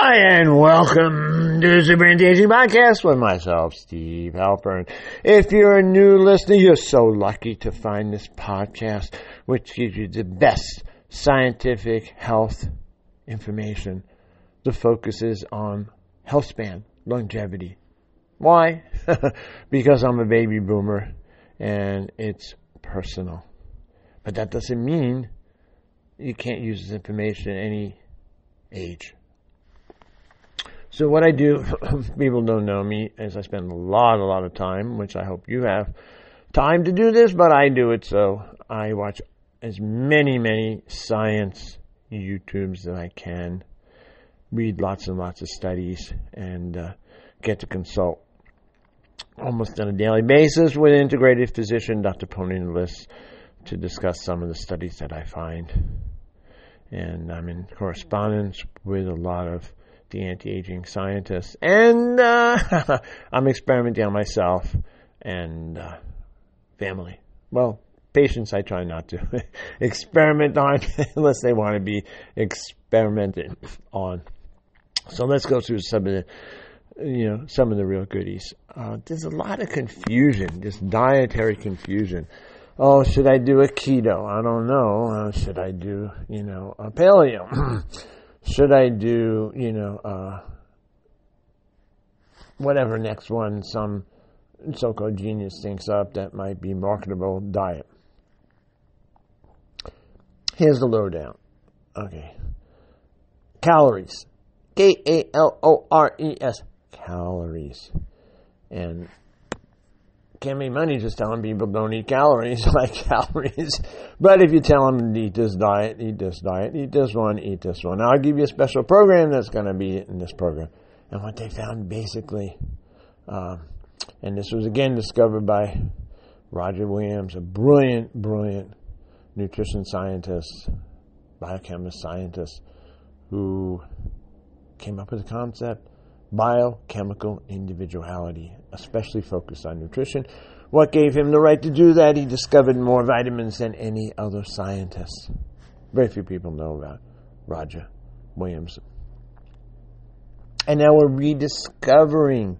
Hi, and welcome to the Super Anti-Aging Podcast with myself, Steve Halpern. If you're a new listener, you're so lucky to find this podcast, which gives you the best scientific health information. The focus is on health span, longevity. Why? because I'm a baby boomer and it's personal. But that doesn't mean you can't use this information at any age. So what I do, people don't know me, is I spend a lot, a lot of time, which I hope you have time to do this, but I do it so I watch as many, many science YouTubes that I can, read lots and lots of studies, and uh, get to consult almost on a daily basis with integrated physician, Dr. Pony List, to discuss some of the studies that I find. And I'm in correspondence with a lot of the anti-aging scientists, and uh, I'm experimenting on myself and uh, family. Well, patients I try not to experiment on unless they want to be experimented on. So let's go through some of the, you know, some of the real goodies. Uh, there's a lot of confusion, just dietary confusion. Oh, should I do a keto? I don't know. Uh, should I do, you know, a paleo? should I do, you know, uh, whatever next one some so-called genius thinks up that might be marketable diet? Here's the lowdown. Okay. Calories. K A L O R E S. Calories. And can't make money just telling people don't eat calories, like calories. But if you tell them eat this diet, eat this diet, eat this one, eat this one, I'll give you a special program that's going to be in this program. And what they found basically, um, and this was again discovered by Roger Williams, a brilliant, brilliant nutrition scientist, biochemist scientist, who came up with the concept biochemical individuality, especially focused on nutrition. What gave him the right to do that? He discovered more vitamins than any other scientist. Very few people know about Roger Williams. And now we're rediscovering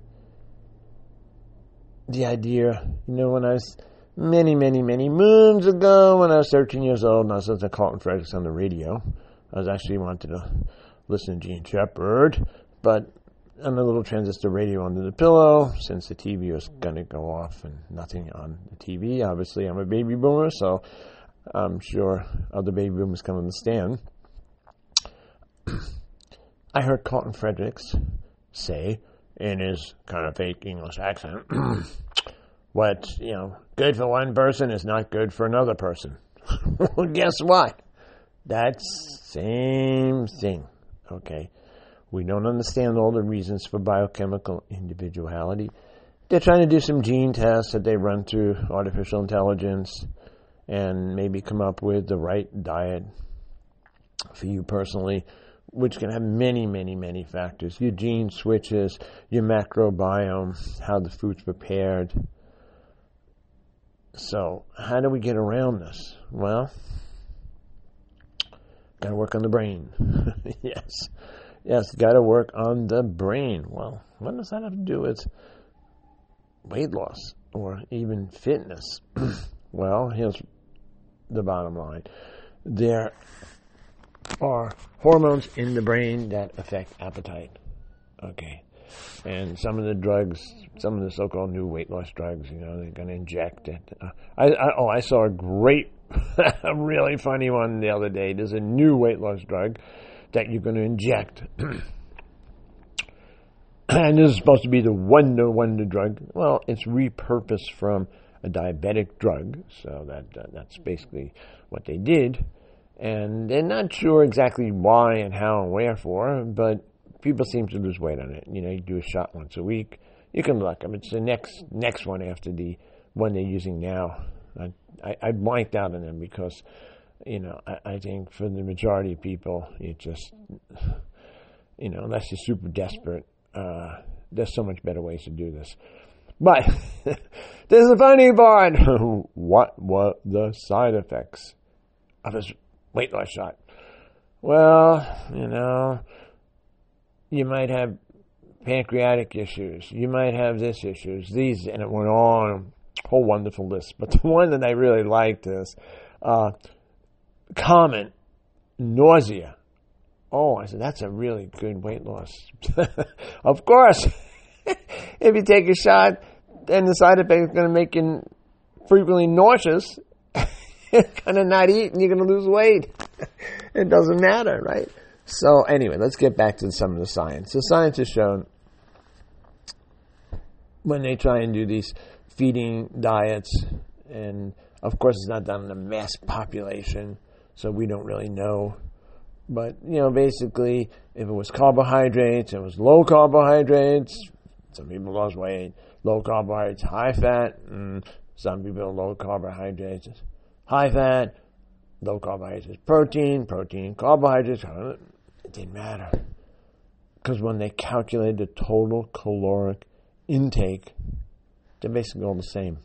the idea. You know, when I was many, many, many moons ago, when I was 13 years old, and I was listening to Carlton Fredericks on the radio, I was actually wanted to listen to Jean Shepherd, but on a little transistor radio under the pillow since the TV was going to go off and nothing on the TV. Obviously, I'm a baby boomer, so I'm sure other baby boomers can understand. I heard Carlton Fredericks say in his kind of fake English accent, what, you know, good for one person is not good for another person. well, guess what? That's same thing. Okay. We don't understand all the reasons for biochemical individuality. They're trying to do some gene tests that they run through artificial intelligence and maybe come up with the right diet for you personally, which can have many, many, many factors. Your gene switches, your microbiome, how the food's prepared. So, how do we get around this? Well, got to work on the brain. yes. Yes, got to work on the brain. Well, what does that have to do with weight loss or even fitness? well, here's the bottom line there are hormones in the brain that affect appetite. Okay. And some of the drugs, some of the so-called new weight loss drugs, you know, they're going to inject it. Uh, I, I, oh, I saw a great, a really funny one the other day. There's a new weight loss drug that you're going to inject. and this is supposed to be the wonder wonder drug. Well, it's repurposed from a diabetic drug, so that uh, that's basically what they did. And they're not sure exactly why and how and wherefore, but people seem to lose weight on it. You know, you do a shot once a week. You can look. I mean, it's the next next one after the one they're using now. I, I, I blanked out on them because you know, I, I think for the majority of people, it just, you know, unless you're super desperate, uh, there's so much better ways to do this. But this is the funny part. what were the side effects of his weight loss shot? Well, you know, you might have pancreatic issues, you might have this issues, these, and it went on whole wonderful list. But the one that I really liked is uh, common nausea. Oh, I said, that's a really good weight loss. of course, if you take a shot and the side effect is going to make you frequently nauseous, you're going to not eat and you're going to lose weight. it doesn't matter, right? So anyway, let's get back to some of the science. The science has shown when they try and do these feeding diets, and of course it's not done in a mass population, so we don't really know. But you know, basically, if it was carbohydrates, it was low carbohydrates. Some people lost weight. Low carbohydrates, high fat. Mm, some people low carbohydrates, high fat. Low carbohydrates, protein, protein, carbohydrates. It didn't matter because when they calculated the total caloric intake, they're basically all the same.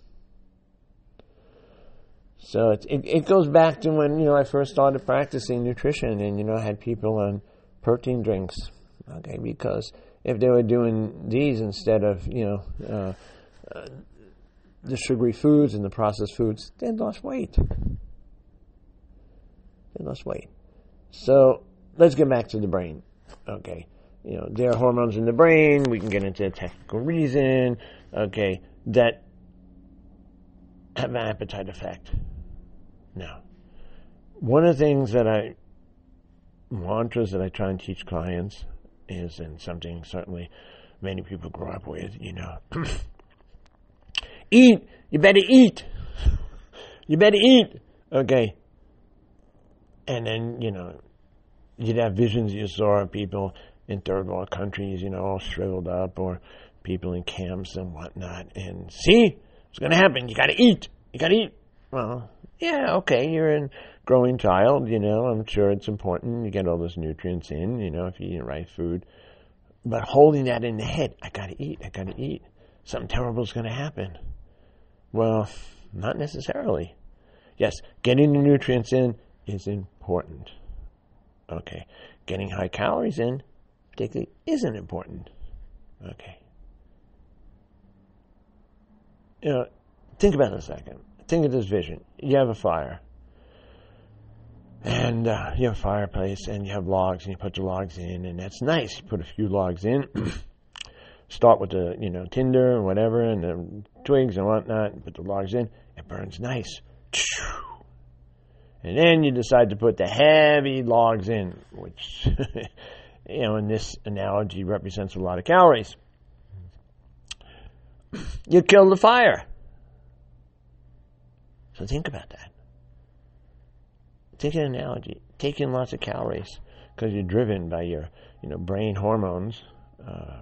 So it, it, it goes back to when you know I first started practicing nutrition, and you know I had people on protein drinks, okay, because if they were doing these instead of you know uh, uh, the sugary foods and the processed foods, they lost weight. They lost weight. So let's get back to the brain, okay you know, there are hormones in the brain. We can get into a technical reason, okay, that have an appetite effect. Now, one of the things that I, mantras that I try and teach clients is, and something certainly many people grow up with, you know, eat, you better eat. You better eat. Okay. And then, you know, you'd have visions you saw of people in third world countries, you know, all shriveled up, or people in camps and whatnot. And see, it's going to happen. You got to eat. You got to eat. Well, yeah, okay, you're a growing child, you know, I'm sure it's important. You get all those nutrients in, you know, if you eat the right food. But holding that in the head, I got to eat, I got to eat. Something terrible is to happen. Well, not necessarily. Yes, getting the nutrients in is important. Okay, getting high calories in particularly isn't important. Okay. You know, think about it a second. Think of this vision. You have a fire. And uh, you have a fireplace and you have logs and you put the logs in and that's nice. You put a few logs in. Start with the, you know, tinder and whatever and the twigs and whatnot and put the logs in. It burns nice. And then you decide to put the heavy logs in, which you know, in this analogy represents a lot of calories. You kill the fire. So think about that. Take an analogy. Take in lots of calories because you're driven by your, you know, brain hormones. Uh,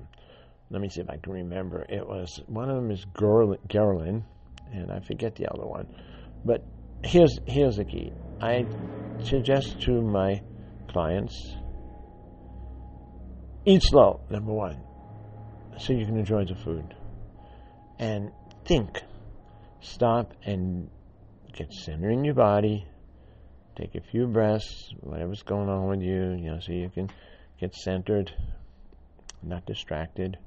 let me see if I can remember. It was one of them is ghrelin, and I forget the other one. But here's here's the key. I suggest to my clients Eat slow, number one, so you can enjoy the food. And think. Stop and get centered in your body. Take a few breaths, whatever's going on with you, you know, so you can get centered, not distracted.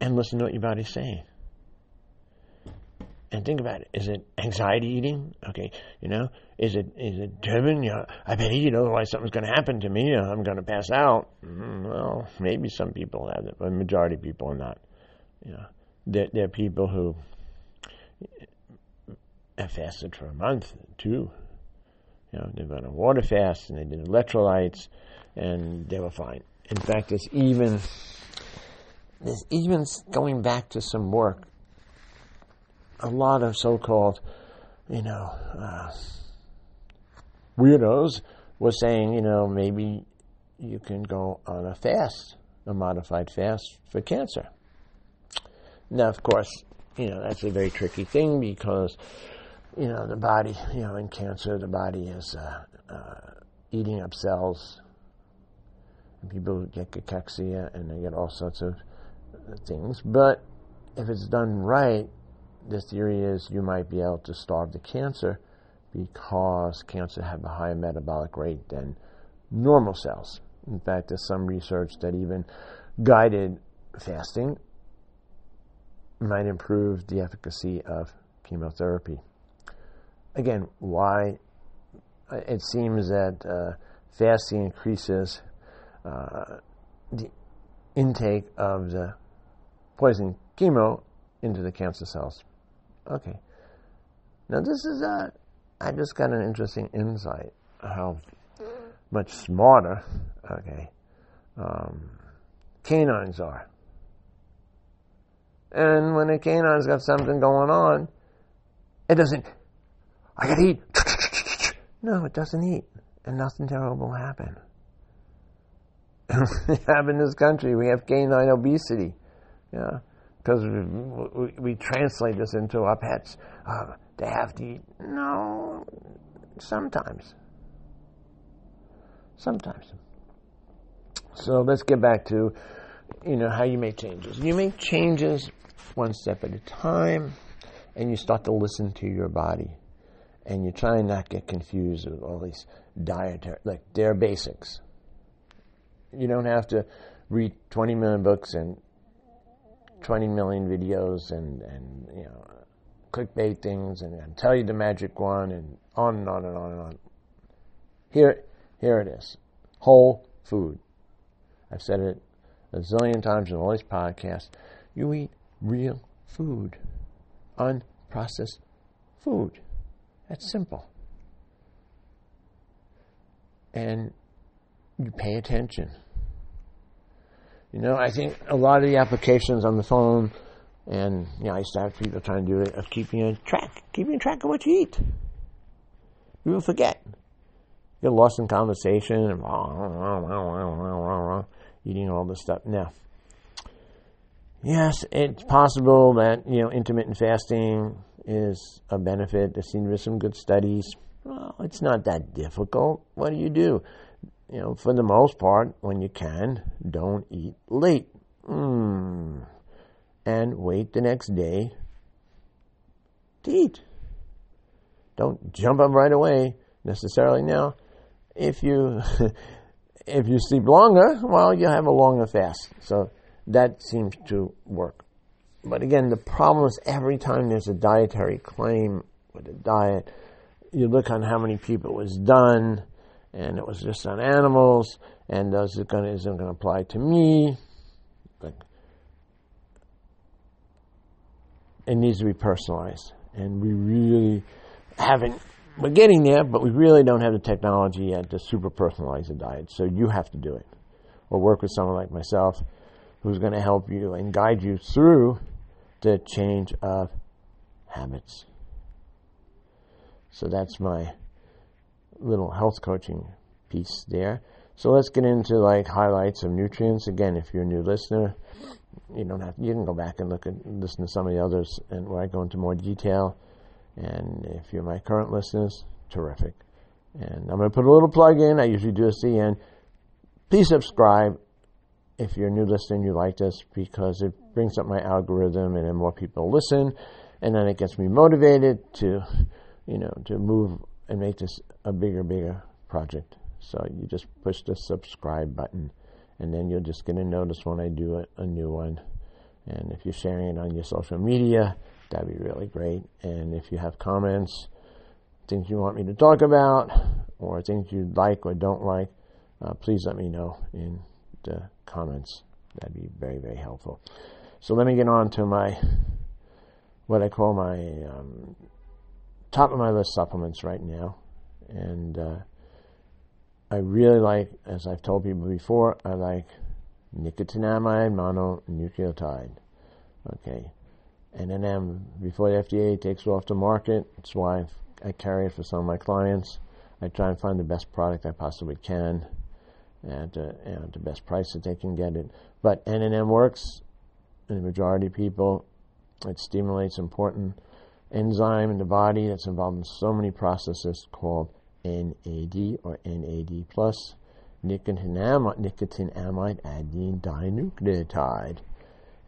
And listen to what your body's saying and think about it. Is it anxiety eating? Okay, you know, is it is it driven? You know, I better eat, otherwise something's going to happen to me. I'm going to pass out. Mm, well, maybe some people have it, but the majority of people are not. You know, there, there are people who have fasted for a month, too. You know, they went on a water fast and they did electrolytes, and they were fine. In fact, there's even there's even going back to some work a lot of so-called, you know, uh, weirdos were saying, you know, maybe you can go on a fast, a modified fast for cancer. Now, of course, you know, that's a very tricky thing because, you know, the body, you know, in cancer, the body is uh, uh, eating up cells. And people get cachexia and they get all sorts of things. But if it's done right, the theory is you might be able to starve the cancer because cancer have a higher metabolic rate than normal cells. In fact, there's some research that even guided fasting might improve the efficacy of chemotherapy. Again, why? It seems that uh, fasting increases uh, the intake of the poison chemo into the cancer cells. Okay. Now this is a, I just got an interesting insight how much smarter, okay, um, canines are. And when a canine's got something going on, it doesn't, I gotta eat. No, it doesn't eat. And nothing terrible will happen. we have in this country, we have canine obesity. Yeah. Because we, we, we, translate this into our pets. Uh, they have to eat. No, sometimes. Sometimes. So let's get back to, you know, how you make changes. You make changes one step at a time, and you start to listen to your body, and you try and not get confused with all these dietary, like they're basics. You don't have to read 20 million books and 20 million videos and, and you know, clickbait things and, and tell you the magic one and on and on and on and on. Here, here it is. Whole food. I've said it a zillion times in all these podcasts. You eat real food, unprocessed food. That's simple. And you pay attention. You know, I think a lot of the applications on the phone, and you know, I used to have people trying to do it of keeping a track, keeping track of what you eat. You will forget. Get lost in conversation and eating all this stuff. Now, yes, it's possible that you know intermittent fasting is a benefit. There seem to be some good studies. Well, it's not that difficult. What do you do? you know, for the most part, when you can, don't eat late. Mm. And wait the next day to eat. Don't jump up right away necessarily. Now, if you if you sleep longer, well, you have a longer fast. So that seems to work. But again, the problem is every time there's a dietary claim with a diet, you look on how many people it was done, and it was just on animals, and is it going is it going to apply to me? Like, it needs to be personalized, and we really haven't. We're getting there, but we really don't have the technology yet to super personalize a diet. So you have to do it, or work with someone like myself, who's going to help you and guide you through the change of habits. So that's my little health coaching piece there. So let's get into like highlights of nutrients. Again, if you're a new listener, you don't have you can go back and look at listen to some of the others and where I go into more detail. And if you're my current listeners, terrific. And I'm going to put a little plug in. I usually do this at the end. Please subscribe if you're a new listener and you like this because it brings up my algorithm and then more people listen and then it gets me motivated to you know to move and make this a bigger, bigger project. So you just push the subscribe button, and then you'll just get a notice when I do a, a new one. And if you're sharing it on your social media, that'd be really great. And if you have comments, things you want me to talk about, or things you like or don't like, uh, please let me know in the comments. That'd be very, very helpful. So let me get on to my what I call my um, top of my list supplements right now, and uh, I really like, as I've told people before, I like nicotinamide mononucleotide. Okay, NMN before the FDA takes it off the market. That's why I carry it for some of my clients. I try and find the best product I possibly can at uh, the best price that they can get it. But NMN works in the majority of people. It stimulates important enzyme in the body that's involved in so many processes called NAD or NAD plus nicotinamide, nicotinamide adenine dinucleotide.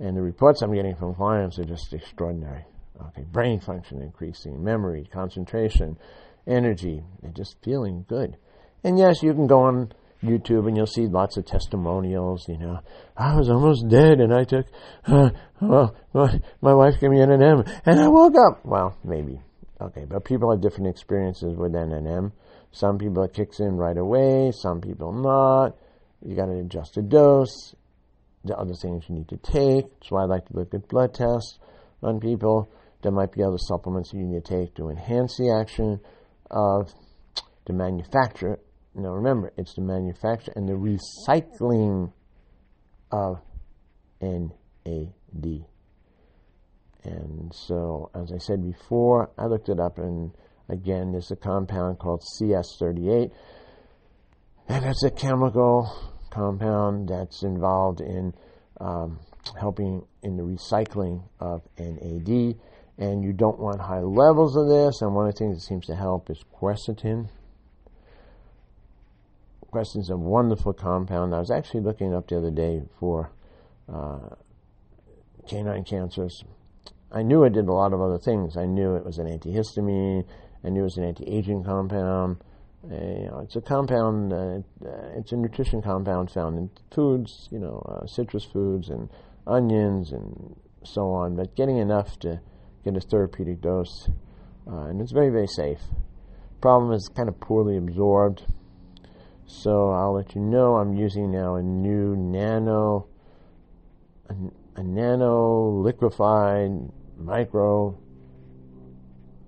And the reports I'm getting from clients are just extraordinary. Okay, brain function increasing, memory, concentration, energy, and just feeling good. And yes, you can go on YouTube and you'll see lots of testimonials, you know. I was almost dead and I took, uh, well, my, my wife gave me an M and I woke up. Well, maybe. Okay, but people have different experiences with NMN. Some people it kicks in right away, some people not. You gotta adjust the dose, the other things you need to take. That's why I like to look at blood tests on people. There might be other supplements you need to take to enhance the action of the manufacturer now remember, it's the manufacture and the recycling of NAD. And so, as I said before, I looked it up, and again, there's a compound called CD38, and it's a chemical compound that's involved in um, helping in the recycling of NAD. And you don't want high levels of this. And one of the things that seems to help is quercetin. Quercetin's a wonderful compound. I was actually looking up the other day for uh, canine cancers. I knew it did a lot of other things. I knew it was an antihistamine. I knew it was an anti-aging compound. You know, it's a compound. Uh, it's a nutrition compound found in foods. You know, uh, citrus foods and onions and so on. But getting enough to get a therapeutic dose, uh, and it's very very safe. Problem is kind of poorly absorbed. So I'll let you know I'm using now a new nano, a, a nano liquefied micro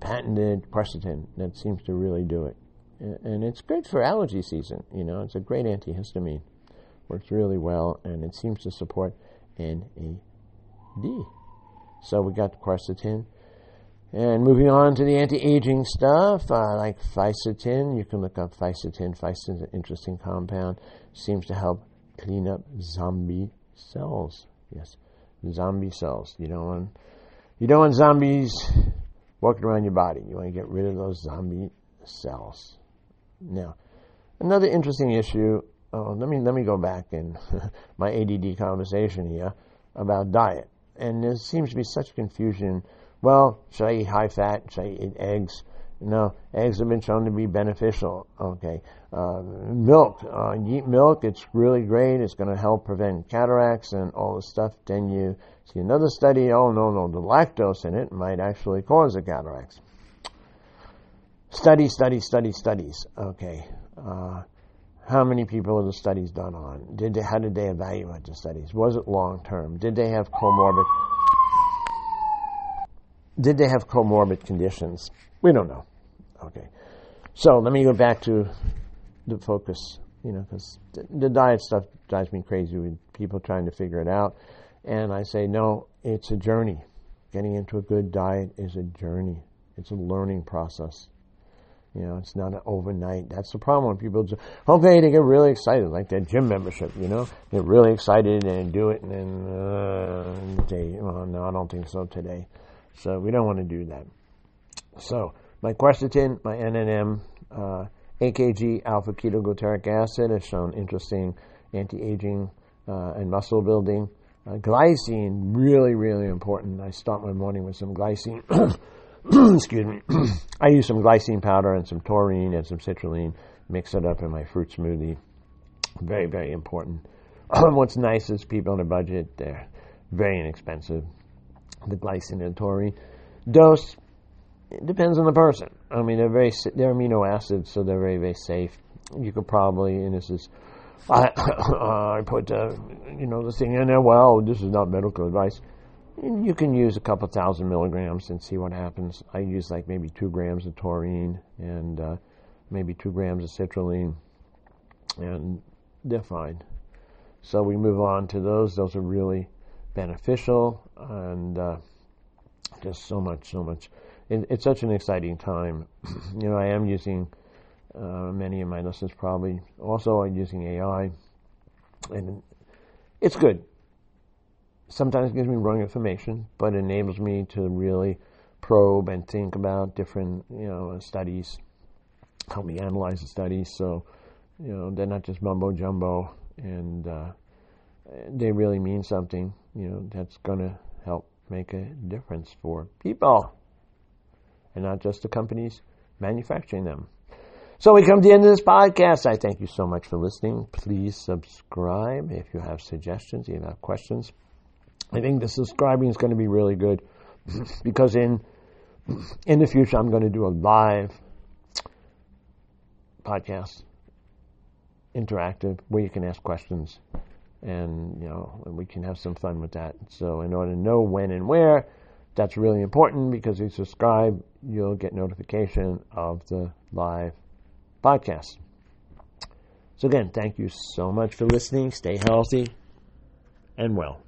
patented quercetin that seems to really do it. And it's great for allergy season, you know, it's a great antihistamine. Works really well and it seems to support NAD. So we got quercetin. And moving on to the anti-aging stuff, uh, like fisetin. You can look up fisetin. Fisetin is an interesting compound. Seems to help clean up zombie cells. Yes, zombie cells. You don't want you don't want zombies walking around your body. You want to get rid of those zombie cells. Now, another interesting issue. Oh, let me let me go back in my ADD conversation here about diet. And there seems to be such confusion well, should I eat high fat? Should I eat eggs? No, eggs have been shown to be beneficial. Okay, uh, milk. Uh, eat milk; it's really great. It's going to help prevent cataracts and all this stuff. Then you see another study. Oh no, no, the lactose in it might actually cause the cataracts. Study, study, study, studies. Okay, uh, how many people are the studies done on? Did they, how did they evaluate the studies? Was it long term? Did they have comorbid? Did they have comorbid conditions? We don't know. Okay. So let me go back to the focus, you know, because the, the diet stuff drives me crazy with people trying to figure it out. And I say, no, it's a journey. Getting into a good diet is a journey. It's a learning process. You know, it's not overnight. That's the problem people just, okay, they get really excited, like their gym membership, you know, get really excited and do it and then, uh, they, well, no, I don't think so today. So we don't want to do that. So my quercetin, my NMN, uh, AKG alpha ketoglutaric acid has shown interesting anti-aging uh, and muscle building. Uh, glycine, really, really important. I start my morning with some glycine. Excuse me. I use some glycine powder and some taurine and some citrulline. Mix it up in my fruit smoothie. Very, very important. What's nice is people on a budget, they're very inexpensive the glycine and taurine. Dose depends on the person. I mean, they're very they're amino acids, so they're very very safe. You could probably, and this is, I I put uh, you know the thing in there. Well, this is not medical advice. You can use a couple thousand milligrams and see what happens. I use like maybe two grams of taurine and uh, maybe two grams of citrulline, and they're fine. So we move on to those. Those are really beneficial and uh, just so much, so much. It, it's such an exciting time. you know, I am using uh, many of my listeners probably also are using AI, and it's good. Sometimes gives me wrong information, but enables me to really probe and think about different, you know, studies, help me analyze the studies. So, you know, they're not just mumbo jumbo, and uh, they really mean something you know, that's going to help make a difference for people and not just the companies manufacturing them. So we come to the end of this podcast. I thank you so much for listening. Please subscribe if you have suggestions, if you have questions. I think the subscribing is going to be really good because in in the future I'm going to do a live podcast, interactive, where you can ask questions, and you know we can have some fun with that. So in order to know when and where, that's really important because if you subscribe, you'll get notification of the live podcast. So again, thank you so much for listening. Stay healthy and well.